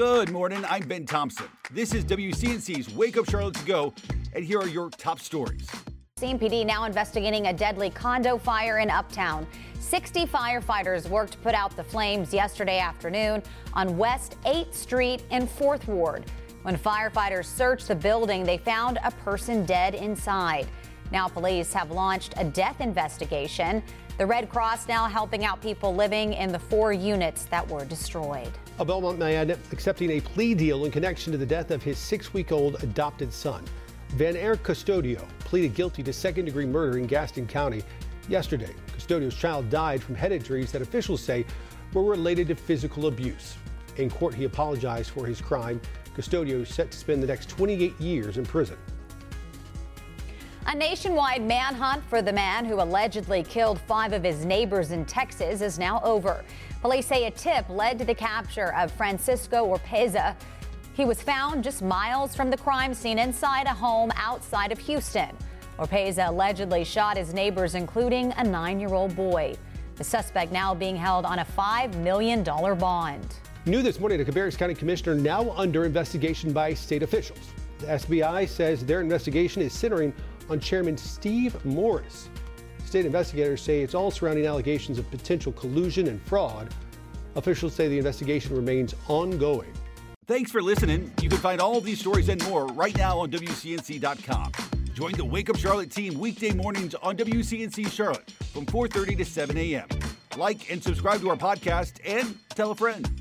Good morning. I'm Ben Thompson. This is WCNC's Wake Up Charlotte to Go, and here are your top stories. CMPD now investigating a deadly condo fire in Uptown. 60 firefighters worked to put out the flames yesterday afternoon on West 8th Street in 4th Ward. When firefighters searched the building, they found a person dead inside. Now, police have launched a death investigation. The Red Cross now helping out people living in the four units that were destroyed. A Belmont man accepting a plea deal in connection to the death of his six week old adopted son. Van Air Custodio pleaded guilty to second degree murder in Gaston County yesterday. Custodio's child died from head injuries that officials say were related to physical abuse. In court, he apologized for his crime. Custodio is set to spend the next 28 years in prison. A nationwide manhunt for the man who allegedly killed five of his neighbors in Texas is now over. Police say a tip led to the capture of Francisco Oropeza. He was found just miles from the crime scene inside a home outside of Houston. Oropeza allegedly shot his neighbors, including a nine year old boy. The suspect now being held on a $5 million bond. New this morning, a Cabarrus County commissioner now under investigation by state officials. The SBI says their investigation is centering on Chairman Steve Morris. State investigators say it's all surrounding allegations of potential collusion and fraud. Officials say the investigation remains ongoing. Thanks for listening. You can find all these stories and more right now on WCNC.com. Join the Wake Up Charlotte team weekday mornings on WCNC Charlotte from 4:30 to 7 a.m. Like and subscribe to our podcast and tell a friend.